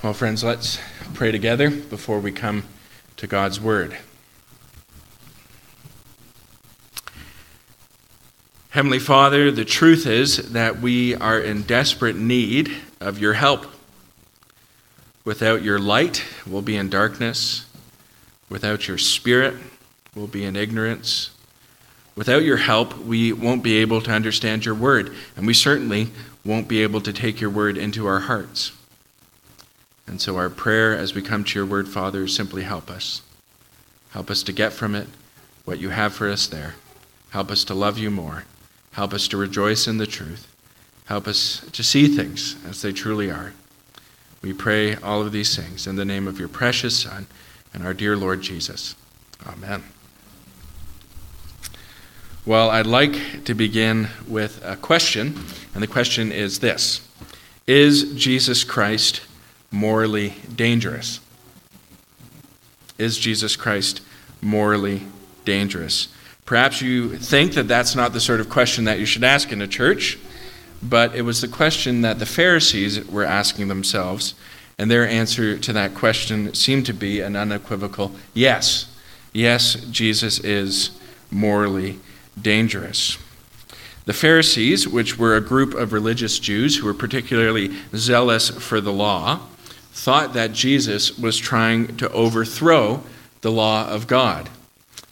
Well, friends, let's pray together before we come to God's Word. Heavenly Father, the truth is that we are in desperate need of your help. Without your light, we'll be in darkness. Without your spirit, we'll be in ignorance. Without your help, we won't be able to understand your word, and we certainly won't be able to take your word into our hearts. And so, our prayer as we come to your word, Father, is simply help us. Help us to get from it what you have for us there. Help us to love you more. Help us to rejoice in the truth. Help us to see things as they truly are. We pray all of these things in the name of your precious Son and our dear Lord Jesus. Amen. Well, I'd like to begin with a question, and the question is this Is Jesus Christ morally dangerous? Is Jesus Christ morally dangerous? Perhaps you think that that's not the sort of question that you should ask in a church, but it was the question that the Pharisees were asking themselves, and their answer to that question seemed to be an unequivocal yes. Yes, Jesus is morally dangerous. The Pharisees, which were a group of religious Jews who were particularly zealous for the law, thought that Jesus was trying to overthrow the law of God.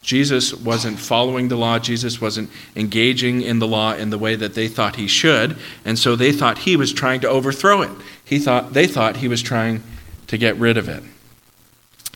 Jesus wasn't following the law, Jesus wasn't engaging in the law in the way that they thought he should, and so they thought he was trying to overthrow it. He thought they thought he was trying to get rid of it.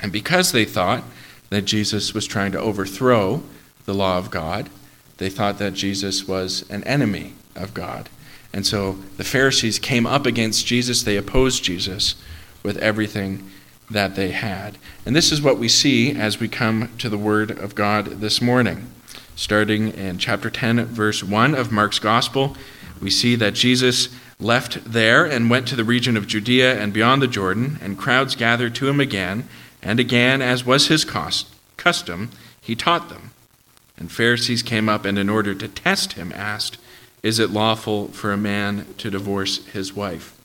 And because they thought that Jesus was trying to overthrow the law of God, they thought that Jesus was an enemy of God. And so the Pharisees came up against Jesus, they opposed Jesus with everything that they had. And this is what we see as we come to the Word of God this morning. Starting in chapter 10, verse 1 of Mark's Gospel, we see that Jesus left there and went to the region of Judea and beyond the Jordan, and crowds gathered to him again, and again, as was his cost, custom, he taught them. And Pharisees came up and, in order to test him, asked, Is it lawful for a man to divorce his wife?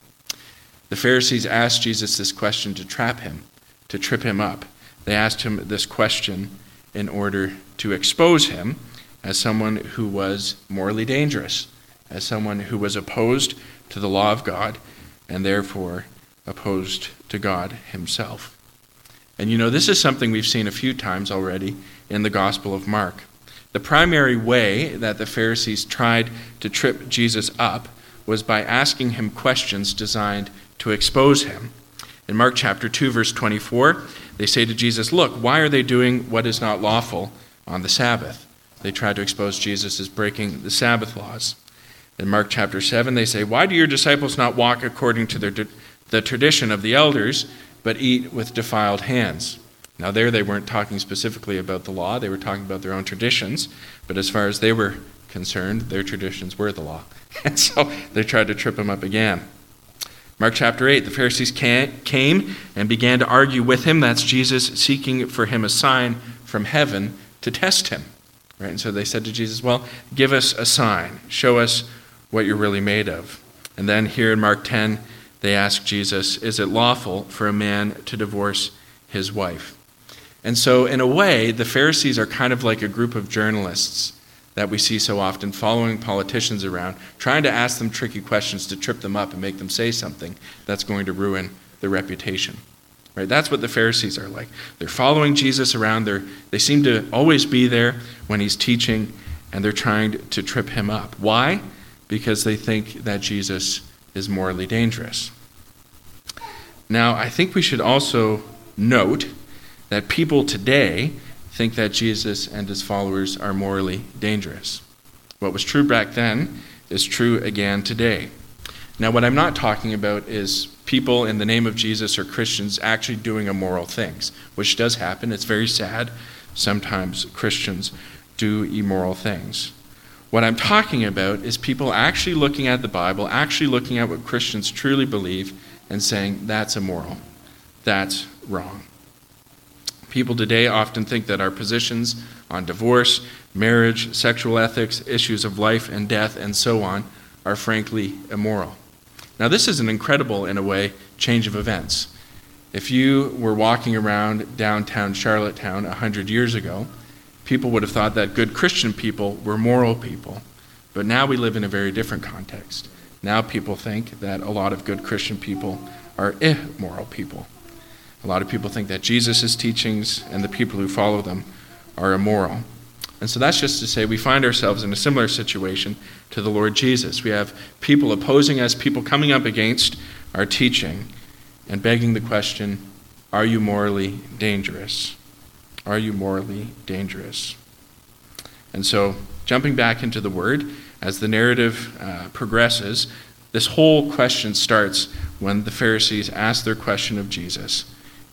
The Pharisees asked Jesus this question to trap him, to trip him up. They asked him this question in order to expose him as someone who was morally dangerous, as someone who was opposed to the law of God and therefore opposed to God himself. And you know, this is something we've seen a few times already in the Gospel of Mark. The primary way that the Pharisees tried to trip Jesus up was by asking him questions designed to expose him. In Mark chapter 2 verse 24, they say to Jesus, "Look, why are they doing what is not lawful on the Sabbath?" They try to expose Jesus as breaking the Sabbath laws. In Mark chapter 7, they say, "Why do your disciples not walk according to their, the tradition of the elders, but eat with defiled hands?" Now, there they weren't talking specifically about the law, they were talking about their own traditions, but as far as they were concerned, their traditions were the law. And so they tried to trip him up again. Mark chapter 8, the Pharisees came and began to argue with him. That's Jesus seeking for him a sign from heaven to test him. Right? And so they said to Jesus, Well, give us a sign. Show us what you're really made of. And then here in Mark 10, they ask Jesus, Is it lawful for a man to divorce his wife? And so, in a way, the Pharisees are kind of like a group of journalists that we see so often following politicians around, trying to ask them tricky questions to trip them up and make them say something that's going to ruin their reputation. Right? That's what the Pharisees are like. They're following Jesus around. They're, they seem to always be there when he's teaching, and they're trying to trip him up. Why? Because they think that Jesus is morally dangerous. Now, I think we should also note that people today think that Jesus and his followers are morally dangerous. What was true back then is true again today. Now, what I'm not talking about is people in the name of Jesus or Christians actually doing immoral things, which does happen. It's very sad. Sometimes Christians do immoral things. What I'm talking about is people actually looking at the Bible, actually looking at what Christians truly believe, and saying, that's immoral. That's wrong. People today often think that our positions on divorce, marriage, sexual ethics, issues of life and death, and so on are frankly immoral. Now, this is an incredible, in a way, change of events. If you were walking around downtown Charlottetown 100 years ago, people would have thought that good Christian people were moral people. But now we live in a very different context. Now people think that a lot of good Christian people are immoral people. A lot of people think that Jesus' teachings and the people who follow them are immoral. And so that's just to say we find ourselves in a similar situation to the Lord Jesus. We have people opposing us, people coming up against our teaching, and begging the question Are you morally dangerous? Are you morally dangerous? And so, jumping back into the Word, as the narrative uh, progresses, this whole question starts when the Pharisees ask their question of Jesus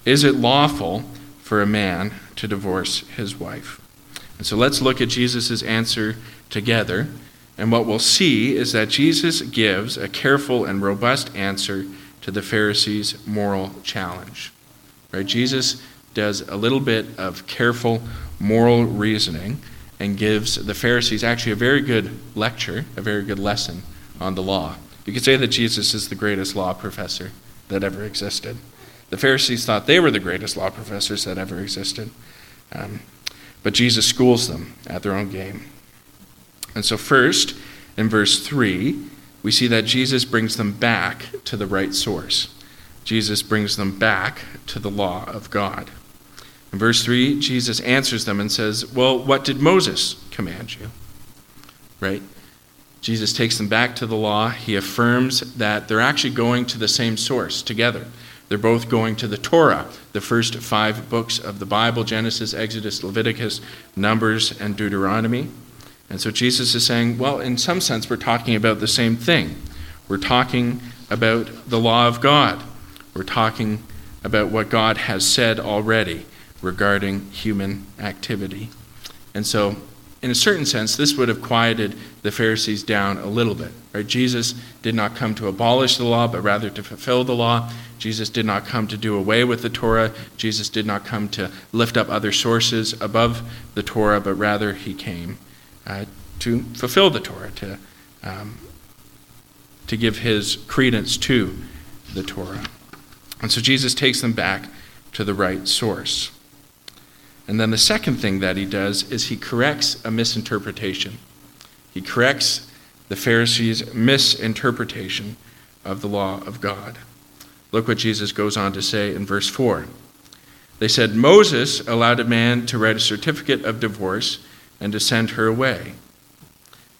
Is it lawful for a man to divorce his wife? And so let's look at Jesus' answer together. And what we'll see is that Jesus gives a careful and robust answer to the Pharisees' moral challenge. Right? Jesus does a little bit of careful moral reasoning and gives the Pharisees actually a very good lecture, a very good lesson on the law. You could say that Jesus is the greatest law professor that ever existed. The Pharisees thought they were the greatest law professors that ever existed. Um, but Jesus schools them at their own game. And so, first, in verse 3, we see that Jesus brings them back to the right source. Jesus brings them back to the law of God. In verse 3, Jesus answers them and says, Well, what did Moses command you? Right? Jesus takes them back to the law. He affirms that they're actually going to the same source together. They're both going to the Torah, the first five books of the Bible Genesis, Exodus, Leviticus, Numbers, and Deuteronomy. And so Jesus is saying, well, in some sense, we're talking about the same thing. We're talking about the law of God. We're talking about what God has said already regarding human activity. And so, in a certain sense, this would have quieted the Pharisees down a little bit. Right? Jesus did not come to abolish the law, but rather to fulfill the law. Jesus did not come to do away with the Torah. Jesus did not come to lift up other sources above the Torah, but rather he came uh, to fulfill the Torah, to, um, to give his credence to the Torah. And so Jesus takes them back to the right source. And then the second thing that he does is he corrects a misinterpretation. He corrects the Pharisees' misinterpretation of the law of God. Look what Jesus goes on to say in verse 4. They said, Moses allowed a man to write a certificate of divorce and to send her away.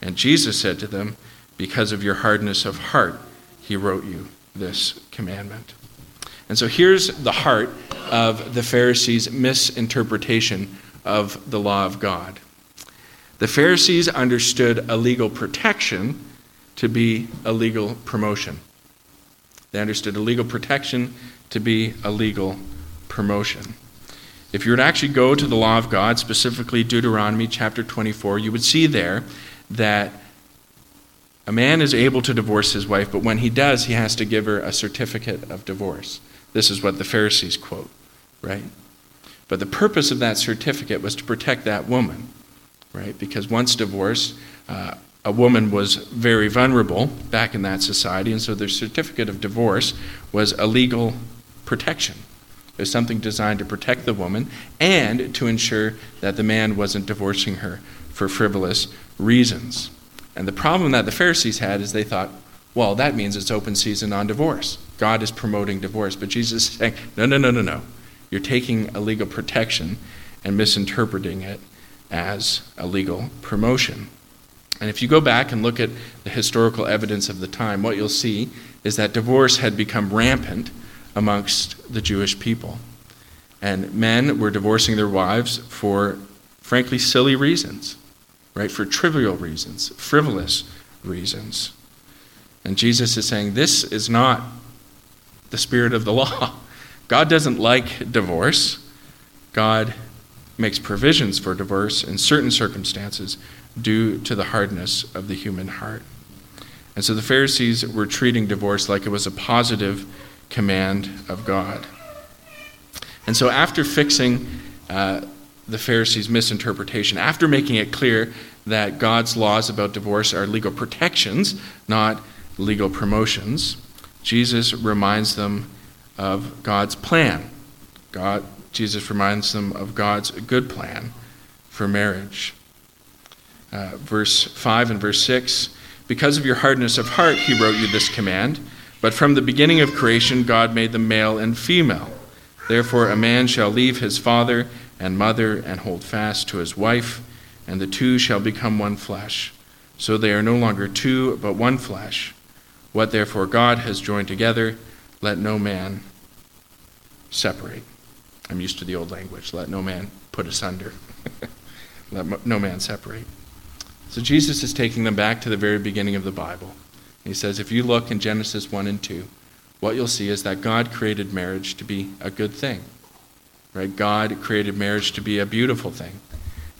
And Jesus said to them, Because of your hardness of heart, he wrote you this commandment. And so here's the heart of the Pharisees' misinterpretation of the law of God. The Pharisees understood a legal protection to be a legal promotion. They understood a legal protection to be a legal promotion. If you were to actually go to the law of God, specifically Deuteronomy chapter 24, you would see there that a man is able to divorce his wife, but when he does, he has to give her a certificate of divorce. This is what the Pharisees quote, right? But the purpose of that certificate was to protect that woman, right? Because once divorced, uh, a woman was very vulnerable back in that society, and so the certificate of divorce was a legal protection. It was something designed to protect the woman and to ensure that the man wasn't divorcing her for frivolous reasons. And the problem that the Pharisees had is they thought, well, that means it's open season on divorce. God is promoting divorce. But Jesus is saying, no, no, no, no, no. You're taking a legal protection and misinterpreting it as a legal promotion. And if you go back and look at the historical evidence of the time, what you'll see is that divorce had become rampant amongst the Jewish people. And men were divorcing their wives for, frankly, silly reasons, right? For trivial reasons, frivolous reasons. And Jesus is saying this is not the spirit of the law. God doesn't like divorce. God makes provisions for divorce in certain circumstances due to the hardness of the human heart. And so the Pharisees were treating divorce like it was a positive command of God. And so, after fixing uh, the Pharisees' misinterpretation, after making it clear that God's laws about divorce are legal protections, not legal promotions, Jesus reminds them of God's plan. God, Jesus reminds them of God's good plan for marriage. Uh, verse 5 and verse 6 Because of your hardness of heart, he wrote you this command. But from the beginning of creation, God made them male and female. Therefore, a man shall leave his father and mother and hold fast to his wife, and the two shall become one flesh. So they are no longer two, but one flesh. What therefore God has joined together, let no man separate. I'm used to the old language. Let no man put asunder. let no man separate. So Jesus is taking them back to the very beginning of the Bible. He says, if you look in Genesis 1 and 2, what you'll see is that God created marriage to be a good thing. Right? God created marriage to be a beautiful thing.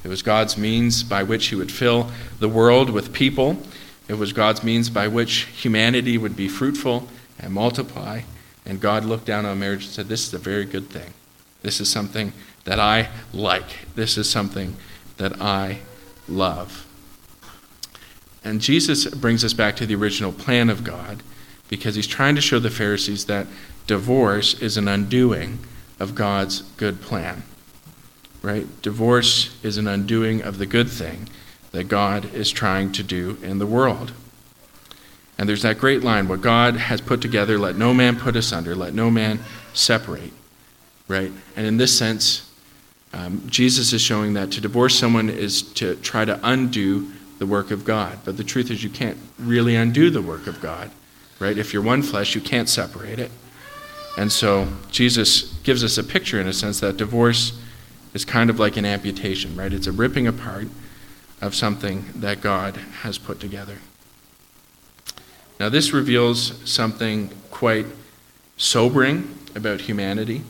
It was God's means by which he would fill the world with people. It was God's means by which humanity would be fruitful and multiply. And God looked down on marriage and said, This is a very good thing. This is something that I like. This is something that I love. And Jesus brings us back to the original plan of God because he's trying to show the Pharisees that divorce is an undoing of God's good plan. Right? Divorce is an undoing of the good thing that God is trying to do in the world. And there's that great line what God has put together, let no man put asunder, let no man separate. Right? And in this sense, um, Jesus is showing that to divorce someone is to try to undo the work of God. But the truth is, you can't really undo the work of God. Right? If you're one flesh, you can't separate it. And so Jesus gives us a picture, in a sense, that divorce is kind of like an amputation, right? It's a ripping apart of something that God has put together. Now, this reveals something quite sobering about humanity.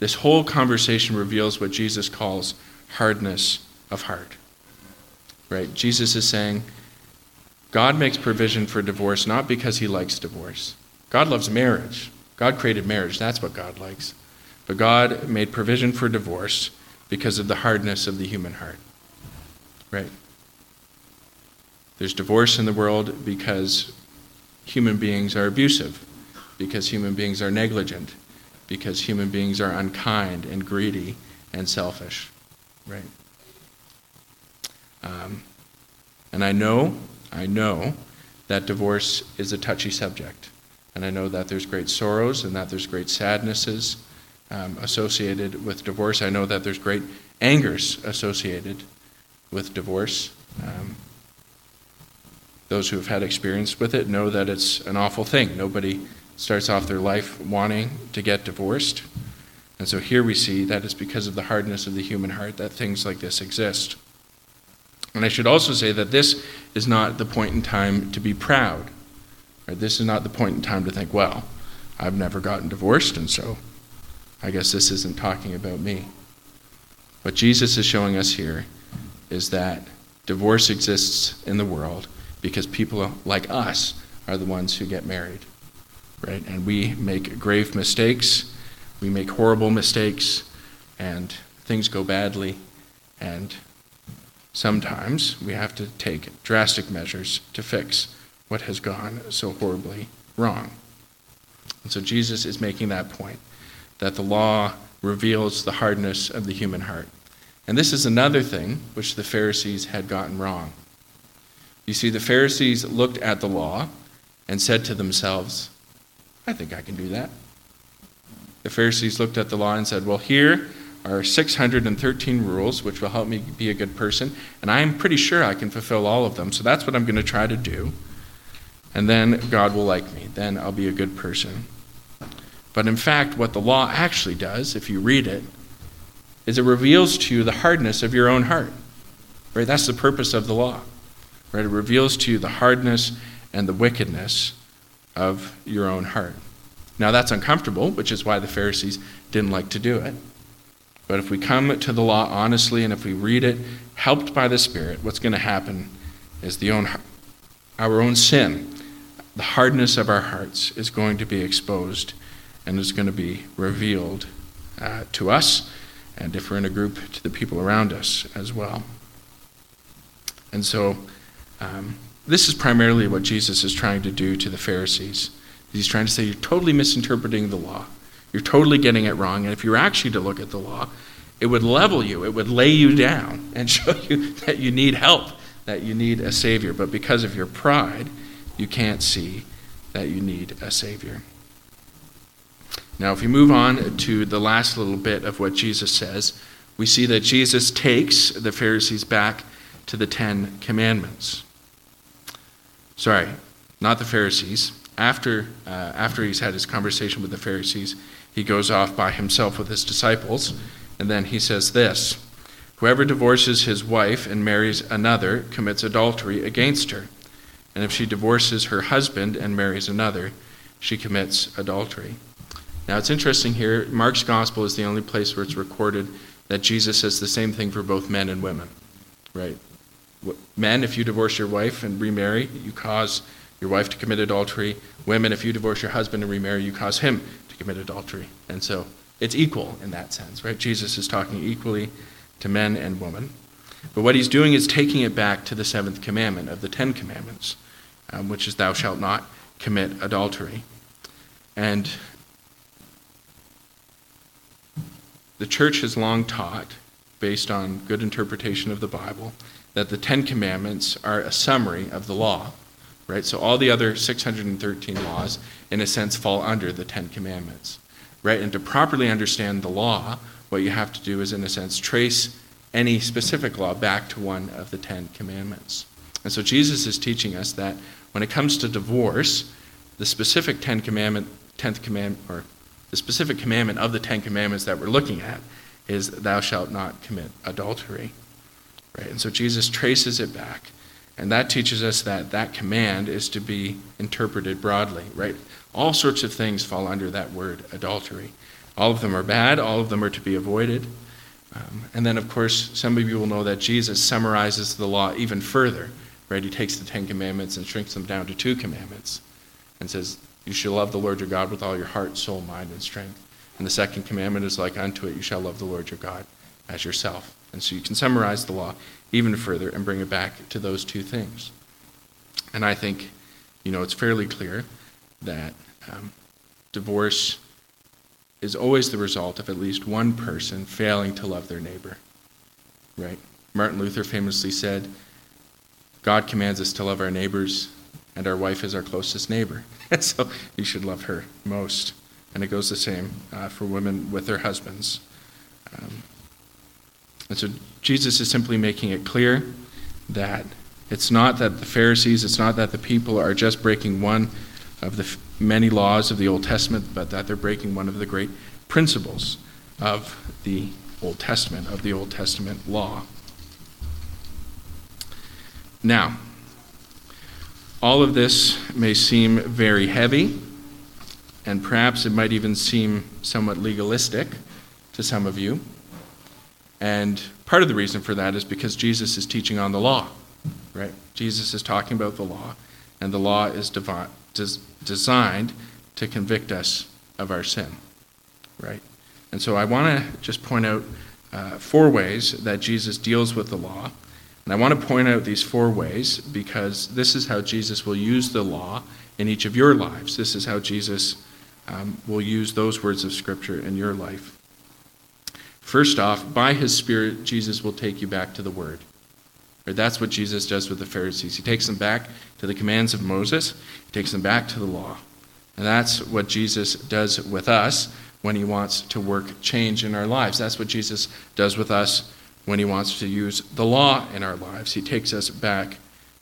This whole conversation reveals what Jesus calls hardness of heart. Right? Jesus is saying, God makes provision for divorce not because he likes divorce. God loves marriage. God created marriage. That's what God likes. But God made provision for divorce because of the hardness of the human heart. Right? There's divorce in the world because human beings are abusive, because human beings are negligent, because human beings are unkind and greedy and selfish. Right? Um, and I know, I know that divorce is a touchy subject. And I know that there's great sorrows and that there's great sadnesses um, associated with divorce. I know that there's great angers associated with divorce. Um, those who have had experience with it know that it's an awful thing. Nobody starts off their life wanting to get divorced. And so here we see that it's because of the hardness of the human heart that things like this exist. And I should also say that this is not the point in time to be proud. Right? This is not the point in time to think, well, I've never gotten divorced, and so I guess this isn't talking about me. What Jesus is showing us here is that divorce exists in the world because people like us are the ones who get married. Right? And we make grave mistakes, we make horrible mistakes, and things go badly, and sometimes we have to take drastic measures to fix what has gone so horribly wrong. And so Jesus is making that point that the law reveals the hardness of the human heart. And this is another thing which the Pharisees had gotten wrong. You see, the Pharisees looked at the law and said to themselves, I think I can do that. The Pharisees looked at the law and said, Well, here are 613 rules which will help me be a good person, and I am pretty sure I can fulfill all of them, so that's what I'm going to try to do and then God will like me. Then I'll be a good person. But in fact, what the law actually does, if you read it, is it reveals to you the hardness of your own heart. Right? That's the purpose of the law. Right? It reveals to you the hardness and the wickedness of your own heart. Now that's uncomfortable, which is why the Pharisees didn't like to do it. But if we come to the law honestly and if we read it helped by the Spirit, what's going to happen is the own, our own sin the hardness of our hearts is going to be exposed and is going to be revealed uh, to us, and if we're in a group, to the people around us as well. And so, um, this is primarily what Jesus is trying to do to the Pharisees. He's trying to say, You're totally misinterpreting the law. You're totally getting it wrong. And if you were actually to look at the law, it would level you, it would lay you down and show you that you need help, that you need a Savior. But because of your pride, you can't see that you need a Savior. Now, if we move on to the last little bit of what Jesus says, we see that Jesus takes the Pharisees back to the Ten Commandments. Sorry, not the Pharisees. After, uh, after he's had his conversation with the Pharisees, he goes off by himself with his disciples, and then he says this Whoever divorces his wife and marries another commits adultery against her. And if she divorces her husband and marries another, she commits adultery. Now it's interesting here, Mark's gospel is the only place where it's recorded that Jesus says the same thing for both men and women. Right? Men, if you divorce your wife and remarry, you cause your wife to commit adultery. Women, if you divorce your husband and remarry, you cause him to commit adultery. And so it's equal in that sense, right? Jesus is talking equally to men and women. But what he's doing is taking it back to the seventh commandment of the Ten Commandments, um, which is, Thou shalt not commit adultery. And the church has long taught, based on good interpretation of the Bible, that the Ten Commandments are a summary of the law. Right? So all the other 613 laws, in a sense, fall under the Ten Commandments. Right? And to properly understand the law, what you have to do is, in a sense, trace any specific law back to one of the Ten Commandments. And so Jesus is teaching us that when it comes to divorce, the specific Ten Commandment, tenth commandment, or the specific commandment of the Ten Commandments that we're looking at is, "Thou shalt not commit adultery." Right? And so Jesus traces it back. And that teaches us that that command is to be interpreted broadly, right? All sorts of things fall under that word adultery. All of them are bad, all of them are to be avoided. Um, and then, of course, some of you will know that Jesus summarizes the law even further, right? He takes the Ten Commandments and shrinks them down to two commandments and says, You shall love the Lord your God with all your heart, soul, mind, and strength. And the second commandment is like unto it, You shall love the Lord your God as yourself. And so you can summarize the law even further and bring it back to those two things. And I think, you know, it's fairly clear that um, divorce is always the result of at least one person failing to love their neighbor. Right? Martin Luther famously said, God commands us to love our neighbors, and our wife is our closest neighbor. so you should love her most. And it goes the same uh, for women with their husbands. Um, and so Jesus is simply making it clear that it's not that the Pharisees, it's not that the people are just breaking one of the many laws of the Old Testament, but that they're breaking one of the great principles of the Old Testament, of the Old Testament law. Now, all of this may seem very heavy, and perhaps it might even seem somewhat legalistic to some of you. And part of the reason for that is because Jesus is teaching on the law, right? Jesus is talking about the law, and the law is devi- des- designed to convict us of our sin, right? And so I want to just point out uh, four ways that Jesus deals with the law. And I want to point out these four ways because this is how Jesus will use the law in each of your lives. This is how Jesus um, will use those words of Scripture in your life. First off, by his Spirit, Jesus will take you back to the Word. Or that's what Jesus does with the Pharisees. He takes them back to the commands of Moses, he takes them back to the law. And that's what Jesus does with us when he wants to work change in our lives. That's what Jesus does with us when he wants to use the law in our lives. He takes us back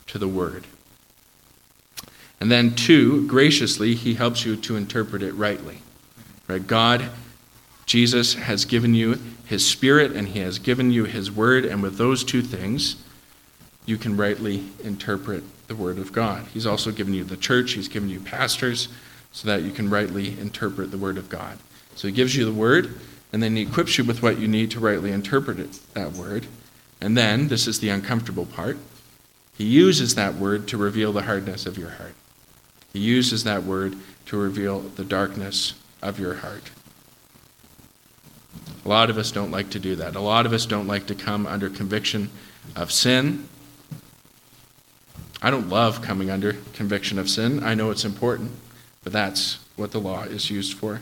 to the Word. And then, two, graciously, he helps you to interpret it rightly. Right? God Jesus has given you his spirit and he has given you his word, and with those two things, you can rightly interpret the word of God. He's also given you the church, he's given you pastors, so that you can rightly interpret the word of God. So he gives you the word, and then he equips you with what you need to rightly interpret it, that word. And then, this is the uncomfortable part, he uses that word to reveal the hardness of your heart. He uses that word to reveal the darkness of your heart. A lot of us don't like to do that. A lot of us don't like to come under conviction of sin. I don't love coming under conviction of sin. I know it's important, but that's what the law is used for.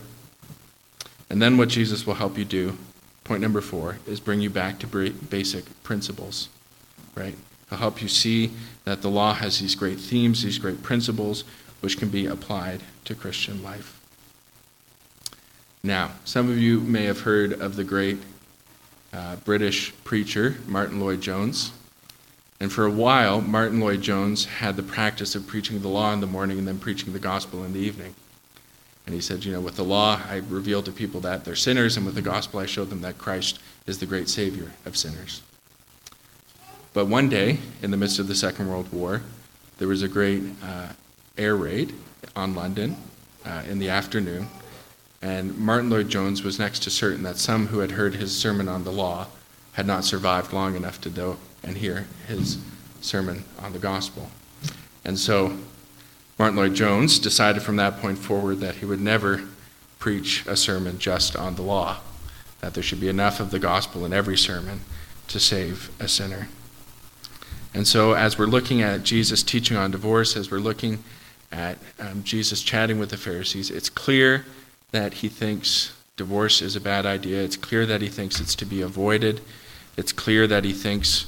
And then what Jesus will help you do, point number four, is bring you back to basic principles, right? He'll help you see that the law has these great themes, these great principles, which can be applied to Christian life. Now, some of you may have heard of the great uh, British preacher, Martyn Lloyd-Jones. And for a while, Martyn Lloyd-Jones had the practice of preaching the law in the morning and then preaching the gospel in the evening. And he said, You know, with the law, I reveal to people that they're sinners, and with the gospel, I show them that Christ is the great Savior of sinners. But one day, in the midst of the Second World War, there was a great uh, air raid on London uh, in the afternoon. And Martyn Lloyd-Jones was next to certain that some who had heard his sermon on the law had not survived long enough to go and hear his sermon on the gospel. And so Martyn Lloyd-Jones decided from that point forward that he would never preach a sermon just on the law, that there should be enough of the gospel in every sermon to save a sinner. And so, as we're looking at Jesus teaching on divorce, as we're looking at um, Jesus chatting with the Pharisees, it's clear that he thinks divorce is a bad idea. It's clear that he thinks it's to be avoided. It's clear that he thinks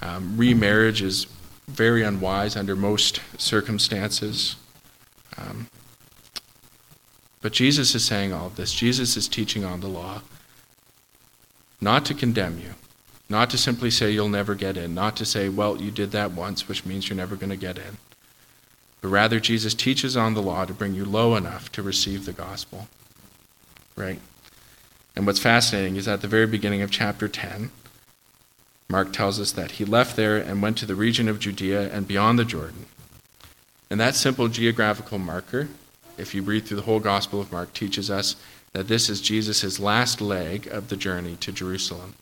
um, remarriage is very unwise under most circumstances. Um, but Jesus is saying all of this. Jesus is teaching on the law, not to condemn you, not to simply say you'll never get in, not to say, well, you did that once, which means you're never going to get in. But rather, Jesus teaches on the law to bring you low enough to receive the gospel. Right? And what's fascinating is at the very beginning of chapter 10, Mark tells us that he left there and went to the region of Judea and beyond the Jordan. And that simple geographical marker, if you read through the whole Gospel of Mark, teaches us that this is Jesus' last leg of the journey to Jerusalem.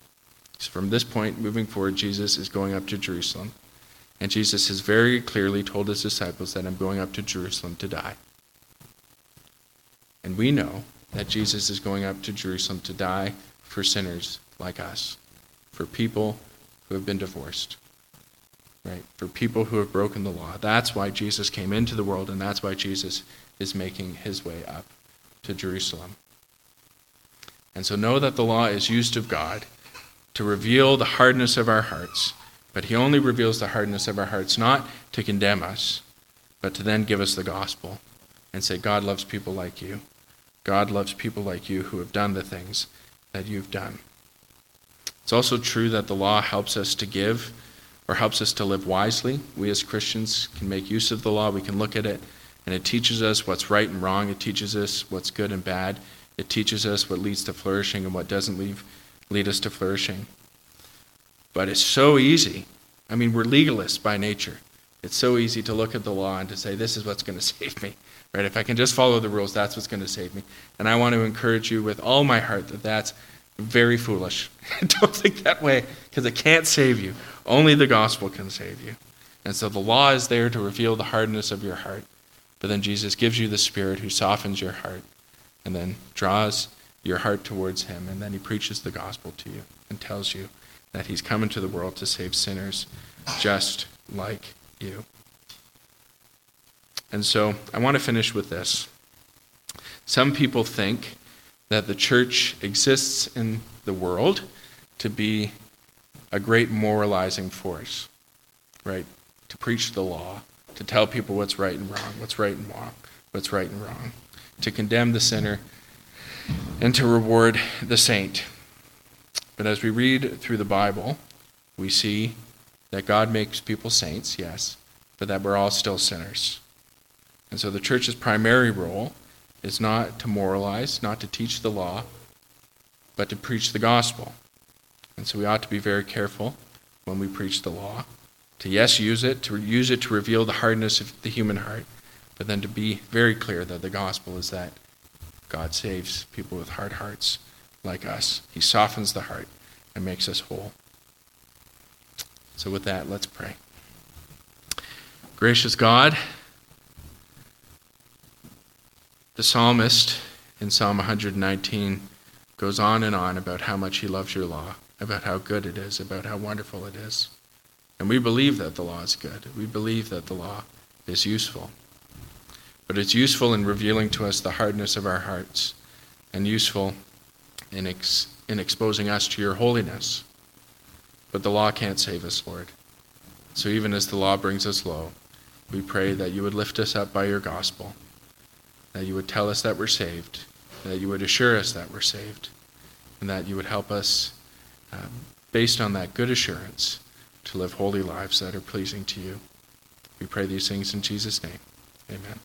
So from this point moving forward, Jesus is going up to Jerusalem. And Jesus has very clearly told his disciples that I'm going up to Jerusalem to die. And we know that Jesus is going up to Jerusalem to die for sinners like us, for people who have been divorced, right? For people who have broken the law. That's why Jesus came into the world, and that's why Jesus is making his way up to Jerusalem. And so know that the law is used of God to reveal the hardness of our hearts. But he only reveals the hardness of our hearts not to condemn us, but to then give us the gospel and say, God loves people like you. God loves people like you who have done the things that you've done. It's also true that the law helps us to give or helps us to live wisely. We as Christians can make use of the law. We can look at it, and it teaches us what's right and wrong. It teaches us what's good and bad. It teaches us what leads to flourishing and what doesn't leave lead us to flourishing. But it's so easy. I mean, we're legalists by nature. It's so easy to look at the law and to say, this is what's going to save me. Right? If I can just follow the rules, that's what's going to save me. And I want to encourage you with all my heart that that's very foolish. Don't think that way because it can't save you. Only the gospel can save you. And so the law is there to reveal the hardness of your heart. But then Jesus gives you the Spirit who softens your heart and then draws your heart towards him, and then he preaches the gospel to you and tells you that he's come into the world to save sinners just like you. And so I want to finish with this. Some people think that the church exists in the world to be a great moralizing force, right? To preach the law, to tell people what's right and wrong, what's right and wrong, what's right and wrong, to condemn the sinner and to reward the saint. But as we read through the Bible, we see that God makes people saints, yes, but that we're all still sinners. And so the church's primary role is not to moralize, not to teach the law, but to preach the gospel. And so we ought to be very careful when we preach the law. To, yes, use it, to use it to reveal the hardness of the human heart, but then to be very clear that the gospel is that God saves people with hard hearts like us. He softens the heart and makes us whole. So, with that, let's pray. Gracious God, the psalmist in Psalm 119 goes on and on about how much he loves your law, about how good it is, about how wonderful it is. And we believe that the law is good. We believe that the law is useful but it's useful in revealing to us the hardness of our hearts and useful in, ex, in exposing us to your holiness. But the law can't save us, Lord. So even as the law brings us low, we pray that you would lift us up by your gospel, that you would tell us that we're saved, that you would assure us that we're saved, and that you would help us, um, based on that good assurance, to live holy lives that are pleasing to you. We pray these things in Jesus' name. Amen.